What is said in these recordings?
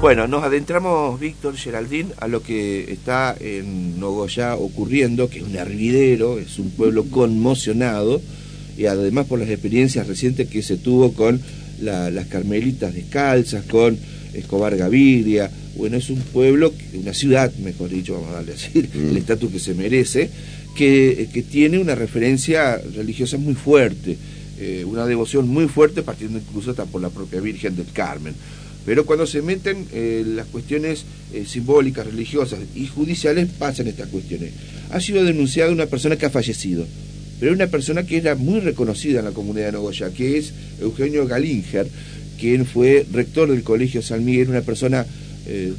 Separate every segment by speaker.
Speaker 1: Bueno, nos adentramos, Víctor Geraldín, a lo que está en Nogoyá ocurriendo, que es un hervidero, es un pueblo conmocionado, y además por las experiencias recientes que se tuvo con las carmelitas descalzas, con Escobar Gaviria. Bueno, es un pueblo, una ciudad, mejor dicho, vamos a darle así el mm. estatus que se merece, que, que, tiene una referencia religiosa muy fuerte, eh, una devoción muy fuerte, partiendo incluso hasta por la propia Virgen del Carmen. Pero cuando se meten eh, las cuestiones eh, simbólicas, religiosas y judiciales, pasan estas cuestiones. Ha sido denunciada una persona que ha fallecido, pero una persona que era muy reconocida en la comunidad de Nogoya, que es Eugenio Galinger, quien fue rector del Colegio San Miguel, una persona, eh,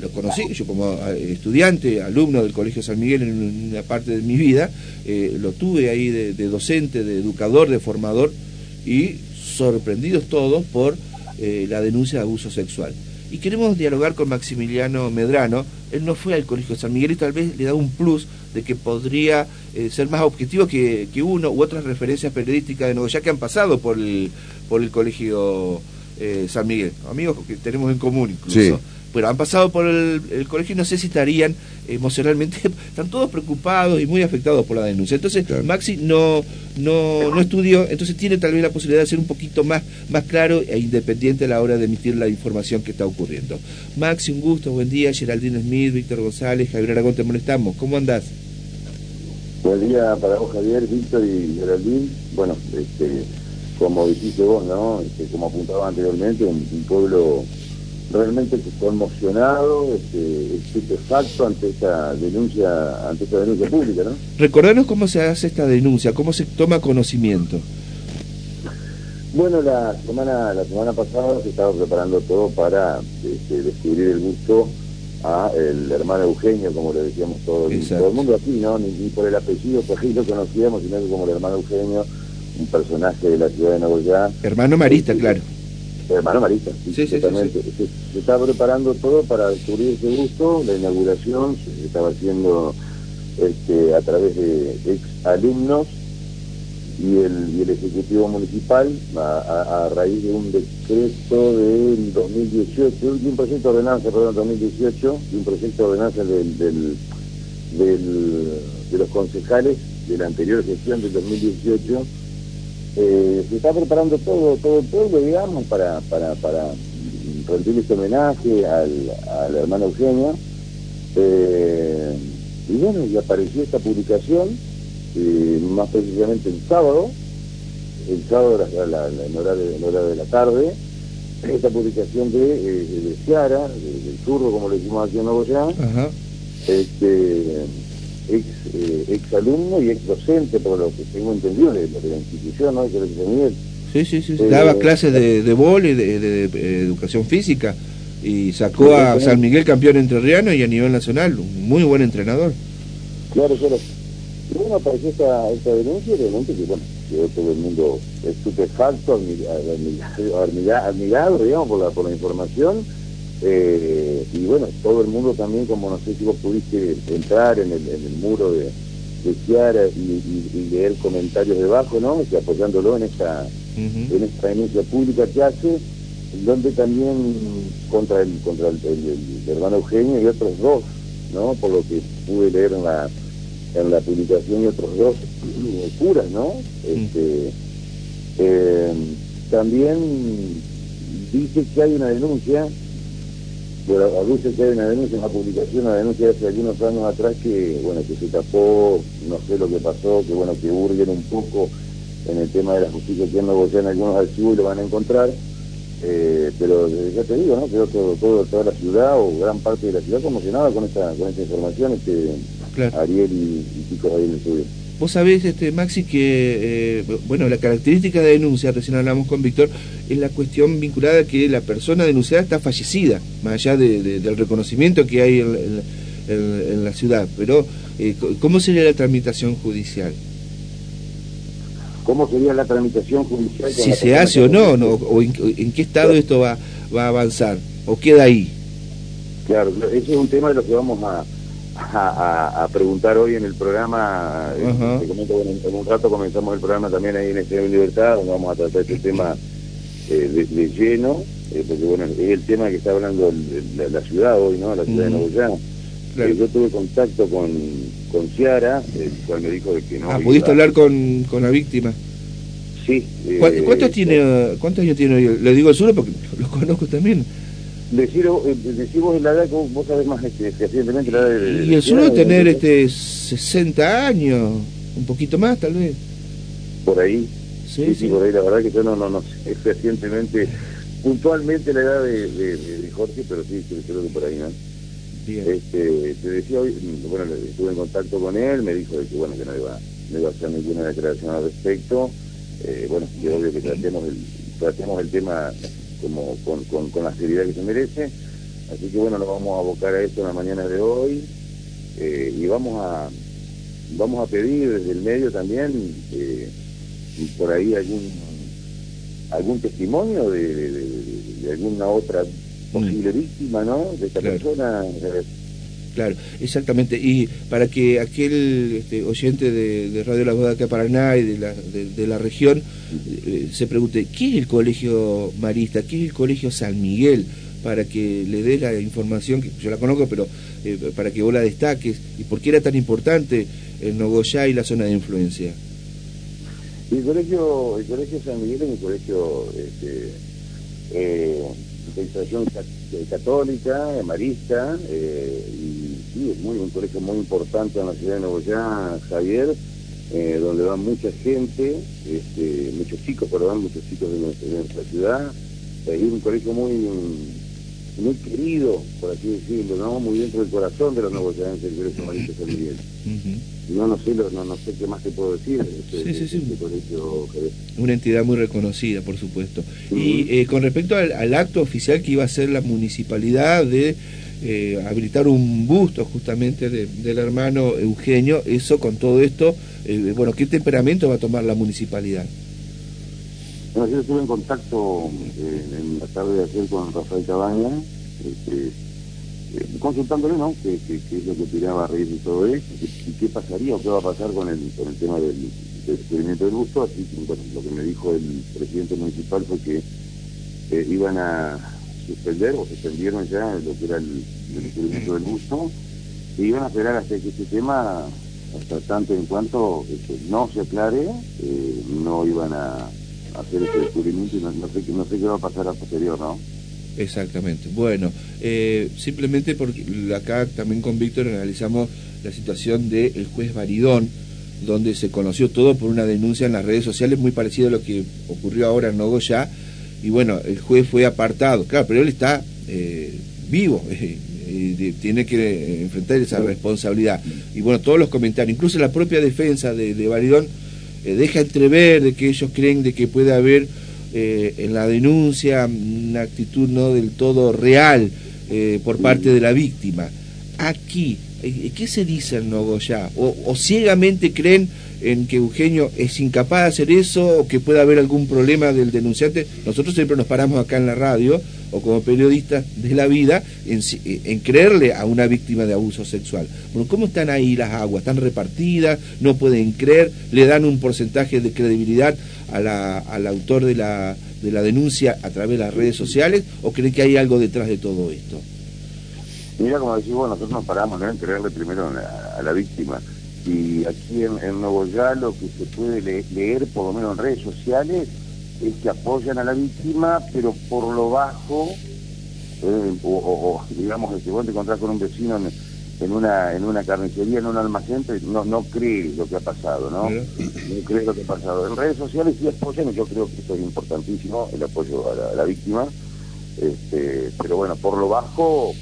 Speaker 1: lo conocí yo como estudiante, alumno del Colegio San Miguel en una parte de mi vida, lo tuve ahí de docente, de educador, de formador, y sorprendidos todos por eh, la denuncia de abuso sexual. Y queremos dialogar con Maximiliano Medrano. Él no fue al Colegio San Miguel y tal vez le da un plus de que podría eh, ser más objetivo que, uno u otras referencias periodísticas de nuevo, ya que han pasado por el, por el Colegio eh, San Miguel. Amigos que tenemos en común incluso pero han pasado por el, colegio y no sé si estarían emocionalmente, están todos preocupados y muy afectados por la denuncia. Entonces, Maxi no, no, no estudió, entonces tiene tal vez la posibilidad de ser un poquito más, más claro e independiente a la hora de emitir la información que está ocurriendo. Maxi, un gusto, buen día, Geraldine Smith, Víctor González, Javier Aragón, te molestamos. ¿Cómo andás?
Speaker 2: Buen día para vos, Javier, Víctor y Geraldine. Bueno, este, como dijiste vos, ¿no? Este, como apuntaba anteriormente, un pueblo realmente conmocionado, este, estupefacto ante esta denuncia, ante esta denuncia pública, ¿no?
Speaker 1: Recordanos cómo se hace esta denuncia, cómo se toma conocimiento.
Speaker 2: Bueno, la semana, la semana pasada se estaba preparando todo para este, descubrir el gusto a el hermano Eugenio, como le decíamos todo, todo el mundo aquí, ¿no? Ni, por el apellido, pues ahí lo conocíamos, sino como el hermano Eugenio, un personaje de la ciudad de Nogoyá.
Speaker 1: Hermano Marista, claro
Speaker 2: hermano Marita, sí, sí, Se, estaba preparando todo para descubrir ese gusto, la inauguración se estaba haciendo este, a través de ex alumnos y el, el Ejecutivo Municipal a, raíz de un decreto del 2018, de un proyecto de ordenanza, perdón, 2018, de un proyecto de ordenanza del, del, de los concejales de la anterior gestión del 2018 eh, se está preparando todo, todo el pueblo, digamos, para, para, para rendir este homenaje al, hermano Eugenio. Eh, y bueno, y apareció esta publicación, eh, más precisamente el sábado, el sábado en, hora de, la tarde, esta publicación de, de Ciara, del turro, como le decimos aquí en Nuevo este, ex, eh, ex alumno y ex docente, por lo que tengo entendido, de, la institución, ¿no? De
Speaker 1: Sí, sí, sí. Eh, daba clases de, de y de, educación física y sacó a San Miguel campeón entrerriano y a nivel nacional, un muy buen entrenador.
Speaker 2: Claro, claro. Y bueno, apareció esta, esta denuncia realmente que, bueno, quedó todo el mundo estupefacto, admirado, admirado, digamos, por la, por la información eh, y bueno, todo el mundo también, como no sé si vos pudiste entrar en el, muro de, de Chiara y, leer comentarios debajo, ¿no? Que apoyándolo en esta, en esta denuncia pública que hace, donde también contra el, contra el, hermano Eugenio y otros dos, ¿no? Por lo que pude leer en la, en la publicación y otros dos curas, ¿no? Este, eh, también dice que hay una denuncia pero veces que hay una denuncia, una publicación, una denuncia de hace algunos años atrás que, bueno, que se tapó, no sé lo que pasó, que bueno, que hurguen un poco en el tema de la justicia que no en algunos archivos y lo van a encontrar, eh, pero ya te digo, ¿no? Quedó todo, todo, toda la ciudad o gran parte de la ciudad conmocionada con esta, con esta información, este Ariel y, y chicos ahí en el estudio.
Speaker 1: Vos sabés, este, Maxi, que eh, bueno, la característica de denuncia, recién hablamos con Víctor, es la cuestión vinculada a que la persona denunciada está fallecida, más allá del reconocimiento que hay en, la ciudad. Pero, eh, ¿cómo sería la tramitación judicial?
Speaker 2: ¿Cómo sería la tramitación judicial?
Speaker 1: Si se hace o no, o en, qué estado esto va, va a avanzar, o queda ahí.
Speaker 2: Claro, ese es un tema de lo que vamos a a, preguntar hoy en el programa. en un rato comenzamos el programa también ahí en Estudio Libertad, donde vamos a tratar este tema de, lleno, porque bueno, es el tema que está hablando la, ciudad hoy, ¿no? La ciudad de Nuevo yo tuve contacto con, con Ciara, el cual me dijo que no.
Speaker 1: Ah, ¿pudiste hablar con, con la víctima?
Speaker 2: Sí.
Speaker 1: ¿Cuántos, tiene, ¿Cuántos años tiene? Le digo el sur porque lo conozco también.
Speaker 2: Decir, decimos la edad que vos sabés más este, recientemente la edad de...
Speaker 1: Y el sur tener este 60 años, un poquito más tal vez.
Speaker 2: Por ahí. Sí, sí, por ahí. La verdad que yo no, no, no sé recientemente, puntualmente la edad de, de, Jorge, pero sí, creo que por ahí, ¿no? Bien. Este, te decía hoy, bueno, estuve en contacto con él, me dijo que bueno que no iba, no iba a hacer ninguna declaración al respecto. Eh, bueno, yo obvio que tratemos el, tratemos el tema como con, con, con, la seriedad que se merece. Así que bueno, nos vamos a abocar a esto en la mañana de hoy eh, y vamos a vamos a pedir desde el medio también eh, por ahí algún algún testimonio de, alguna otra posible víctima, ¿no? De esta persona.
Speaker 1: Claro, exactamente. Y para que aquel este, oyente de, Radio La de acá Paraná y de la, de, la región eh, se pregunte, ¿qué es el colegio marista? ¿Qué es el colegio San Miguel? Para que le dé la información, que yo la conozco, pero eh, para que vos la destaques, y por qué era tan importante el Nogoyá y la zona de influencia.
Speaker 2: El colegio, el colegio San Miguel es un colegio este, eh, de católica, marista, y sí, es muy, un colegio muy importante en la ciudad de Nuevo York, Javier, eh, donde van mucha gente, este, muchos chicos, perdón, muchos chicos de nuestra, ciudad. Es un colegio muy muy querido, por así decirlo, ¿no? Muy dentro del corazón de los nuevos el Colegio Marista San Miguel. No, no sé, no, no, sé qué más te puedo decir. Este, sí, sí, sí. Este colegio,
Speaker 1: Una entidad muy reconocida, por supuesto. Y eh, con respecto al, acto oficial que iba a hacer la municipalidad de eh, habilitar un busto justamente del hermano Eugenio, eso con todo esto, eh, bueno, ¿qué temperamento va a tomar la municipalidad?
Speaker 2: Bueno, yo estuve en contacto eh, en la tarde de ayer con Rafael Cabaña, este, consultándole, ¿no?, qué, es lo que opinaba reír de todo esto, y qué pasaría o qué va a pasar con el, con el tema del, experimento del busto, así que lo que me dijo el presidente municipal fue que iban a suspender o suspendieron ya lo que era el, el del busto y iban a esperar hasta que este tema, hasta tanto en cuanto este, no se aclare, eh, no iban a hacer ese descubrimiento y no, sé, no sé qué va a pasar a posterior, ¿no?
Speaker 1: Exactamente. Bueno, eh, simplemente porque acá también con Víctor analizamos la situación del juez Baridón, donde se conoció todo por una denuncia en las redes sociales muy parecido a lo que ocurrió ahora en Nogoyá, y bueno, el juez fue apartado, claro, pero él está eh, vivo, eh, tiene que enfrentar esa responsabilidad. Y bueno, todos los comentarios, incluso la propia defensa de, de Baridón, eh, deja entrever de que ellos creen de que puede haber en la denuncia una actitud no del todo real por parte de la víctima. Aquí, ¿qué se dice en Nogoyá? O, ¿O ciegamente creen en que Eugenio es incapaz de hacer eso o que pueda haber algún problema del denunciante. Nosotros siempre nos paramos acá en la radio o como periodistas de la vida en, creerle a una víctima de abuso sexual. Bueno, ¿cómo están ahí las aguas? ¿Están repartidas? ¿No pueden creer? ¿Le dan un porcentaje de credibilidad al autor de la, de la denuncia a través de las redes sociales o creen que hay algo detrás de todo esto?
Speaker 2: Mira, como decimos, nosotros nos paramos en creerle primero a la víctima y aquí en, en Nuevo Ya lo que se puede leer, por lo menos en redes sociales, es que apoyan a la víctima, pero por lo bajo, eh, o, digamos, que vos te encontrás con un vecino en, una en una carnicería, en un almacén, no, no cree lo que ha pasado, ¿no? No cree lo que ha pasado. En redes sociales sí apoyan, y yo creo que esto es importantísimo, el apoyo a la, víctima, este, pero bueno, por lo bajo,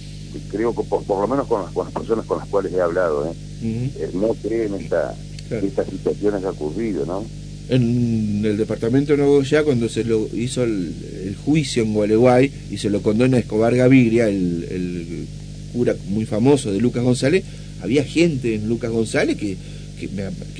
Speaker 2: creo que por, lo menos con las, personas con las cuales he hablado, ¿eh? Eh, no creen esta, estas situaciones que ha ocurrido, ¿no?
Speaker 1: En el departamento de Nuevo Ya, cuando se lo hizo el, juicio en Gualeguay y se lo condena a Escobar Gaviria, el, cura muy famoso de Lucas González, había gente en Lucas González que, que,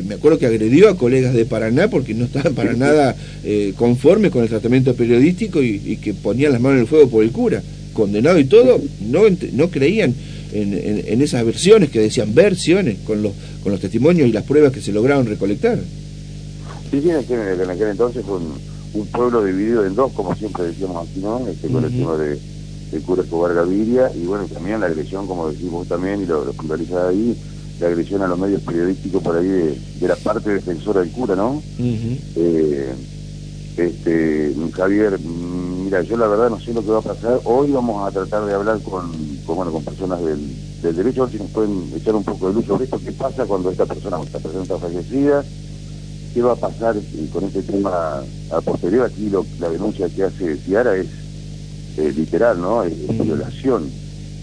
Speaker 1: me, acuerdo que agredió a colegas de Paraná porque no estaban para nada eh, conformes con el tratamiento periodístico y, y, que ponían las manos en el fuego por el cura condenado y todo, no, no creían en, en, esas versiones que decían versiones con los, con los testimonios y las pruebas que se lograron recolectar.
Speaker 2: Sí, sí, en aquel, entonces fue un pueblo dividido en dos, como siempre decíamos aquí, ¿no? Este colectivo de, de cura Escobar Gaviria, y bueno, también la agresión, como decimos también, y lo, lo ahí, la agresión a los medios periodísticos por ahí de, la parte defensora del cura, ¿no? eh, este, Javier, mira, yo la verdad no sé lo que va a pasar. Hoy vamos a tratar de hablar con, bueno, con personas del, del derecho, a ver si nos pueden echar un poco de luz sobre esto. ¿Qué pasa cuando esta persona, esta persona está fallecida? ¿Qué va a pasar eh, con este tema a posterior? Aquí lo, la denuncia que hace Ciara es eh, literal, ¿no? Es, violación,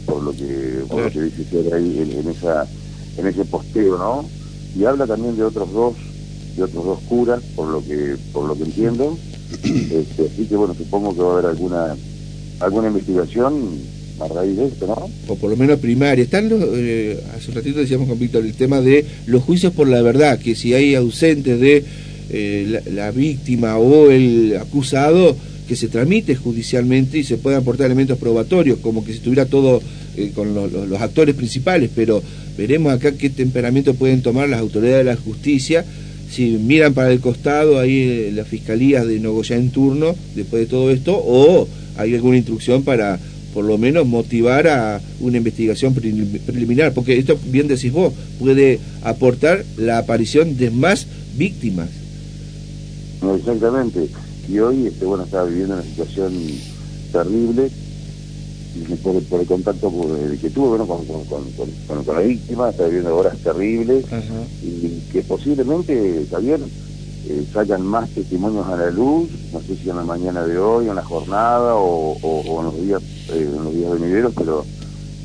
Speaker 2: por lo que, por lo que dice Ciara ahí en, esa, en ese posteo, ¿no? Y habla también de otros dos de otros dos curas, por lo que por lo que entiendo. Este, así que bueno, supongo que va a haber alguna alguna investigación a raíz de esto, ¿no?
Speaker 1: O por lo menos primaria. Están los, eh, hace un ratito decíamos con Víctor el tema de los juicios por la verdad, que si hay ausentes de eh, la, víctima o el acusado, que se tramite judicialmente y se puedan aportar elementos probatorios, como que si estuviera todo eh, con los actores principales, pero veremos acá qué temperamento pueden tomar las autoridades de la justicia si miran para el costado ahí eh, las fiscalías de Nogoyá en turno después de todo esto o hay alguna instrucción para por lo menos motivar a una investigación preliminar, porque esto, bien decís vos, puede aportar la aparición de más víctimas.
Speaker 2: exactamente. Y hoy, este, bueno, estaba viviendo una situación terrible por, por el contacto que tuvo bueno, con, con, con, la víctima, está viviendo horas terribles y que posiblemente, Javier, eh, salgan más testimonios a la luz, no sé si en la mañana de hoy, en la jornada o, en, los días, eh, en los días venideros, pero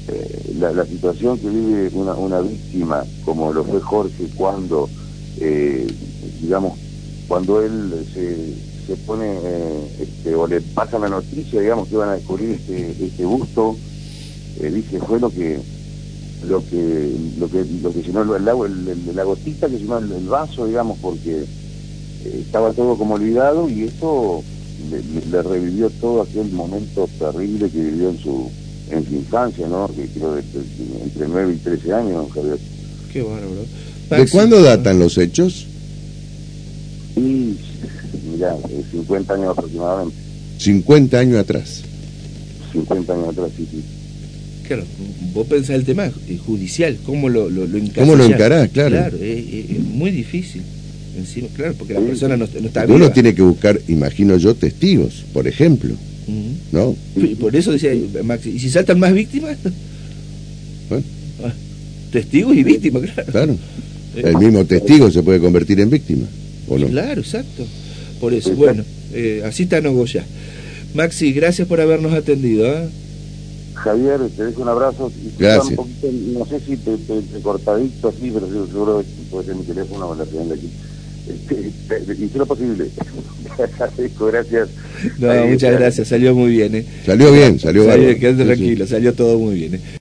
Speaker 2: eh, la, la, situación que vive una, una víctima, como lo fue Jorge, cuando, eh, digamos, cuando él se se pone eh, este, o le pasa la noticia, digamos, que van a descubrir este, este busto, eh, dice, fue lo que lo que lo que lo que llenó el, lago el, la gotita que llenó el, vaso digamos porque eh, estaba todo como olvidado y eso le, revivió todo aquel momento terrible que vivió en su en su infancia no que creo de, entre 9 y 13 años Javier.
Speaker 1: Qué bárbaro.
Speaker 3: ¿de cuándo datan los hechos?
Speaker 2: y ya, 50 años aproximadamente.
Speaker 3: 50 años atrás.
Speaker 2: 50 años atrás, sí, sí.
Speaker 1: Claro, vos pensás el tema judicial, ¿cómo lo, lo, lo encarás?
Speaker 3: ¿Cómo lo encarás? Claro.
Speaker 1: Claro, es, muy difícil. Encima, claro, porque la persona no, está
Speaker 3: Uno tiene que buscar, imagino yo, testigos, por ejemplo. ¿No?
Speaker 1: Y por eso decía Maxi, ¿y si saltan más víctimas? Ah, testigos y víctimas, claro.
Speaker 3: Claro. El mismo testigo se puede convertir en víctima, ¿o no?
Speaker 1: Claro, exacto. Por eso, bueno, eh, así está Nogoya. Maxi, gracias por habernos atendido. ¿eh?
Speaker 2: Javier, te dejo un abrazo.
Speaker 3: Gracias.
Speaker 2: no sé si te, te, cortadito así, pero seguro que puede ser mi teléfono o la de aquí. Este, hice lo posible. gracias.
Speaker 1: No, muchas gracias, salió muy bien. ¿eh?
Speaker 3: Salió bien, salió,
Speaker 1: bien. Quédate tranquilo, salió todo muy bien. ¿eh?